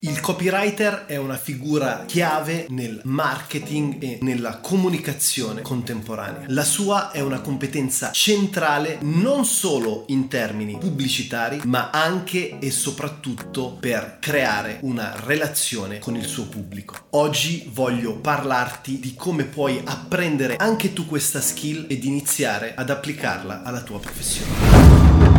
Il copywriter è una figura chiave nel marketing e nella comunicazione contemporanea. La sua è una competenza centrale non solo in termini pubblicitari, ma anche e soprattutto per creare una relazione con il suo pubblico. Oggi voglio parlarti di come puoi apprendere anche tu questa skill ed iniziare ad applicarla alla tua professione.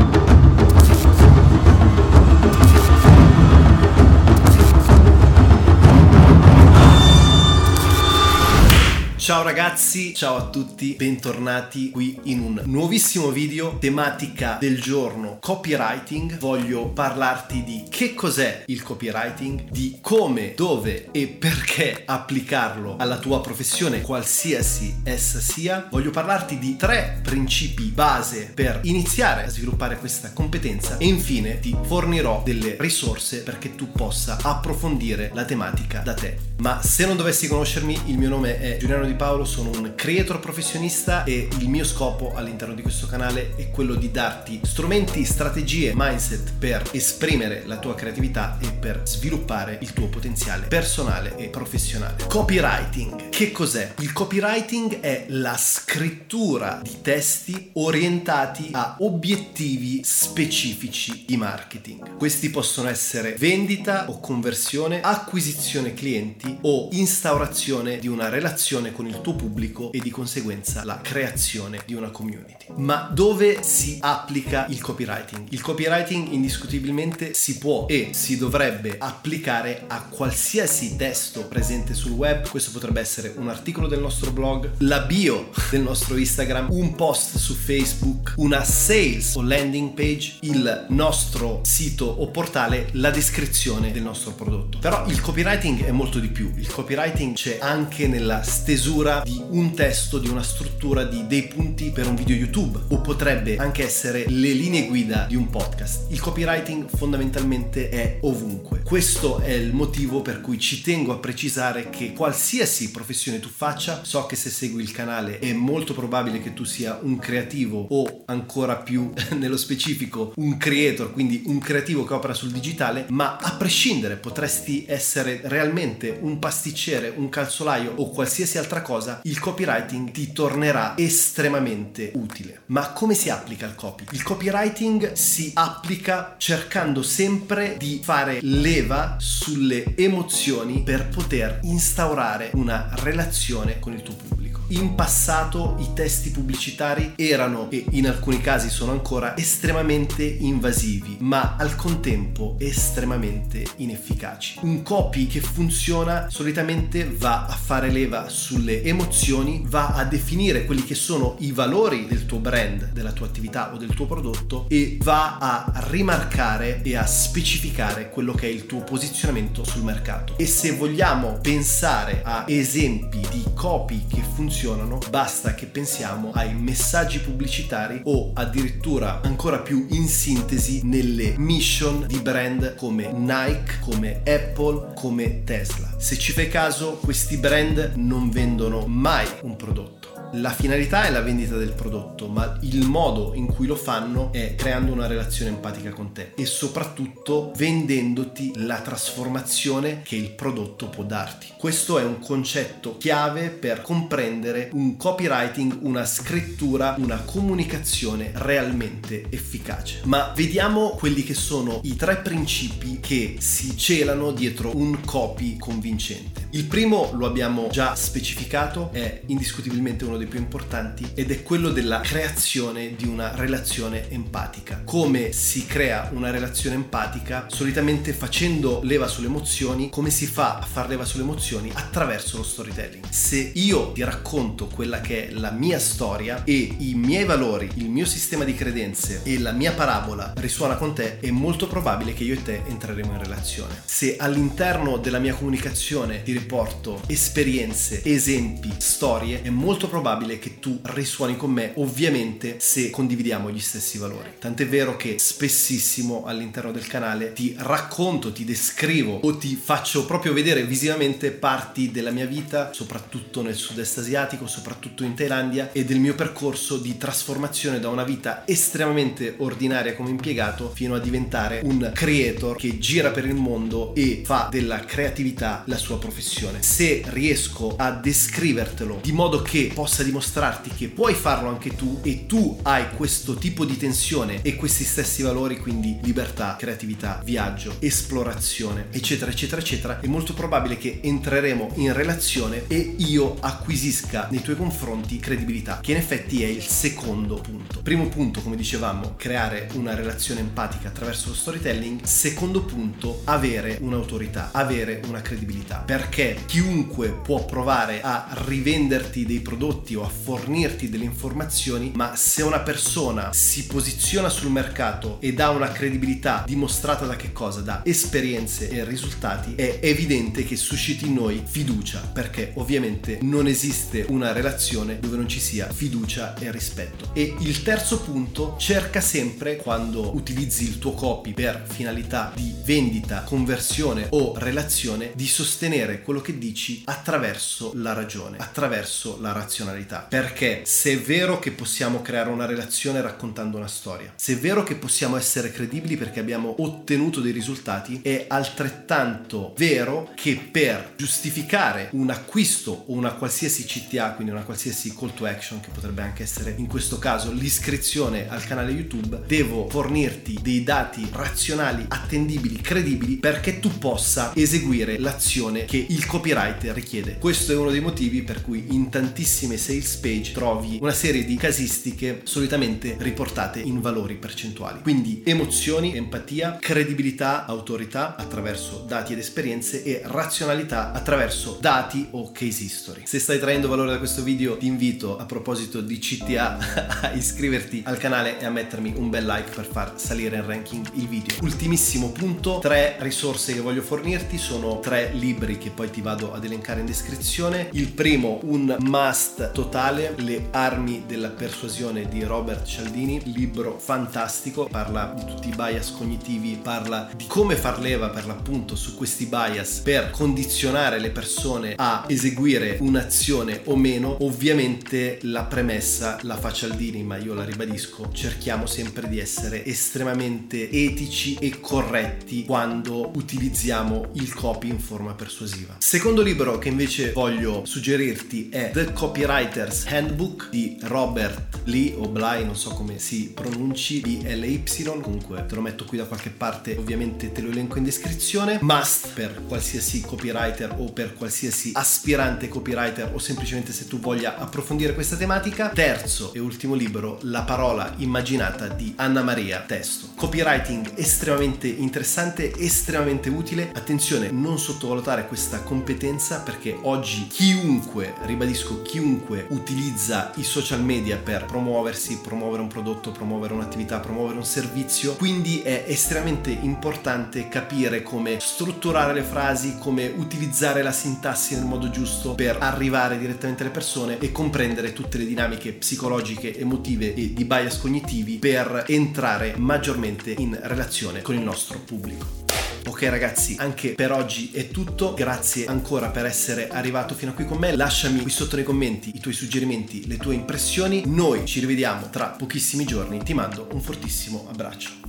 Ciao ragazzi, ciao a tutti, bentornati qui in un nuovissimo video, tematica del giorno copywriting. Voglio parlarti di che cos'è il copywriting, di come, dove e perché applicarlo alla tua professione, qualsiasi essa sia. Voglio parlarti di tre principi base per iniziare a sviluppare questa competenza e infine ti fornirò delle risorse perché tu possa approfondire la tematica da te. Ma se non dovessi conoscermi, il mio nome è Giuliano Di Paolo, sono un creator professionista e il mio scopo all'interno di questo canale è quello di darti strumenti, strategie, mindset per esprimere la tua creatività e per sviluppare il tuo potenziale personale e professionale. Copywriting. Che cos'è? Il copywriting è la scrittura di testi orientati a obiettivi specifici di marketing. Questi possono essere vendita o conversione, acquisizione clienti o instaurazione di una relazione con il tuo pubblico e di conseguenza la creazione di una community. Ma dove si applica il copywriting? Il copywriting indiscutibilmente si può e si dovrebbe applicare a qualsiasi testo presente sul web. Questo potrebbe essere un articolo del nostro blog, la bio del nostro Instagram, un post su Facebook, una sales o landing page, il nostro sito o portale, la descrizione del nostro prodotto. Però il copywriting è molto di più. Il copywriting c'è anche nella stesura di un testo, di una struttura, di dei punti per un video YouTube o potrebbe anche essere le linee guida di un podcast. Il copywriting fondamentalmente è ovunque. Questo è il motivo per cui ci tengo a precisare che qualsiasi professione tu faccia, so che se segui il canale è molto probabile che tu sia un creativo o ancora più nello specifico un creator, quindi un creativo che opera sul digitale, ma a prescindere potresti essere realmente un pasticcere, un calzolaio o qualsiasi altra cosa, il copywriting ti tornerà estremamente utile. Ma come si applica il copy? Il copywriting si applica cercando sempre di fare leva sulle emozioni per poter instaurare una relazione con il tuo pubblico. In passato i testi pubblicitari erano e in alcuni casi sono ancora estremamente invasivi, ma al contempo estremamente inefficaci. Un copy che funziona solitamente va a fare leva sulle emozioni, va a definire quelli che sono i valori del tuo brand, della tua attività o del tuo prodotto e va a rimarcare e a specificare quello che è il tuo posizionamento sul mercato. E se vogliamo pensare a esempi di copy che funzionano funzionano, basta che pensiamo ai messaggi pubblicitari o addirittura ancora più in sintesi nelle mission di brand come Nike, come Apple, come Tesla. Se ci fai caso, questi brand non vendono mai un prodotto la finalità è la vendita del prodotto, ma il modo in cui lo fanno è creando una relazione empatica con te e soprattutto vendendoti la trasformazione che il prodotto può darti. Questo è un concetto chiave per comprendere un copywriting, una scrittura, una comunicazione realmente efficace. Ma vediamo quelli che sono i tre principi che si celano dietro un copy convincente. Il primo lo abbiamo già specificato, è indiscutibilmente uno dei più importanti ed è quello della creazione di una relazione empatica. Come si crea una relazione empatica? Solitamente facendo leva sulle emozioni, come si fa a far leva sulle emozioni? Attraverso lo storytelling. Se io ti racconto quella che è la mia storia e i miei valori, il mio sistema di credenze e la mia parabola risuona con te, è molto probabile che io e te entreremo in relazione. Se all'interno della mia comunicazione ti riporto esperienze, esempi, storie, è molto probabile che tu risuoni con me, ovviamente se condividiamo gli stessi valori. Tant'è vero che spessissimo all'interno del canale ti racconto, ti descrivo o ti faccio proprio vedere visivamente parti della mia vita, soprattutto nel sud-est asiatico, soprattutto in Thailandia e del mio percorso di trasformazione da una vita estremamente ordinaria come impiegato fino a diventare un creator che gira per il mondo e fa della creatività la sua professione. Se riesco a descrivertelo di modo che possa dimostrarti che puoi farlo anche tu e tu hai questo tipo di tensione e questi stessi valori, quindi libertà, creatività, viaggio, esplorazione, eccetera, eccetera, eccetera, è molto probabile che entreremo in relazione e io acquisisca nei tuoi confronti credibilità, che in effetti è il secondo punto. Primo punto, come dicevamo, creare una relazione empatica attraverso lo storytelling. Secondo punto, avere un'autorità, avere una credibilità. Perché chiunque può provare a rivenderti dei prodotti o a fornirti delle informazioni, ma se una persona si posiziona sul mercato ed ha una credibilità dimostrata da che cosa? Da esperienze e risultati, è evidente che susciti in noi fiducia, perché ovviamente non esiste una relazione dove non ci sia fiducia e rispetto. E il terzo punto, cerca sempre quando utilizzi il tuo copy per finalità di vendita, conversione o relazione, di sostenere quello che dici attraverso la ragione, attraverso la razionalità. Perché se è vero che possiamo creare una relazione raccontando una storia, se è vero che possiamo essere credibili perché abbiamo ottenuto dei risultati, è altrettanto vero che per giustificare un acquisto o una qualsiasi CTA, quindi una qualsiasi call to action, che potrebbe anche essere in questo caso l'iscrizione al canale YouTube, devo fornirti dei dati razionali, attendibili, credibili perché tu possa eseguire l'azione che il copywriter richiede. Questo è uno dei motivi per cui in tantissime sales page trovi una serie di casistiche solitamente riportate in valori percentuali. Quindi emozioni, empatia, credibilità, autorità attraverso dati ed esperienze e razionalità attraverso dati o case history. Se stai traendo valore da questo video ti invito a proposito di CTA a iscriverti al canale e a mettermi un bel like per far salire in ranking il video. Ultimissimo punto, tre risorse che voglio fornirti sono tre libri che poi ti vado ad elencare in descrizione. Il primo, un must totale, Le armi della persuasione di Robert Cialdini, libro fantastico, parla di tutti i bias cognitivi, parla di come far leva per l'appunto su questi bias per condizionare le persone a eseguire un'azione o meno. Ovviamente la premessa la fa Cialdini, ma io la ribadisco, cerchiamo sempre di essere estremamente etici e corretti quando utilizziamo il copy in forma persuasiva. Secondo libro che invece voglio suggerirti è The Copywriter's Handbook di Robert Lee o Bly, non so come si pronunci, BLY, comunque te lo metto qui da qualche parte, ovviamente te lo elenco in descrizione. Must per qualsiasi copywriter o per qualsiasi aspirante copywriter o semplicemente se tu voglia approfondire questa tematica. Terzo e ultimo libro, La parola immaginata di Anna Maria Testo. Copywriting estremamente interessante, estremamente utile. Attenzione, non sottovalutare questa competenza perché oggi chiunque, ribadisco chiunque, utilizza i social media per promuoversi, promuovere un prodotto, promuovere un'attività, promuovere un servizio. Quindi è estremamente importante capire come strutturare le frasi, come utilizzare la sintassi nel modo giusto per arrivare direttamente alle persone e comprendere tutte le dinamiche psicologiche, emotive e di bias cognitivi per entrare maggiormente in relazione con il nostro pubblico. Ok ragazzi, anche per oggi è tutto. Grazie ancora per essere arrivato fino a qui con me. Lasciami qui sotto nei commenti i tuoi suggerimenti, le tue impressioni. Noi ci rivediamo tra pochissimi giorni. Ti mando un fortissimo abbraccio.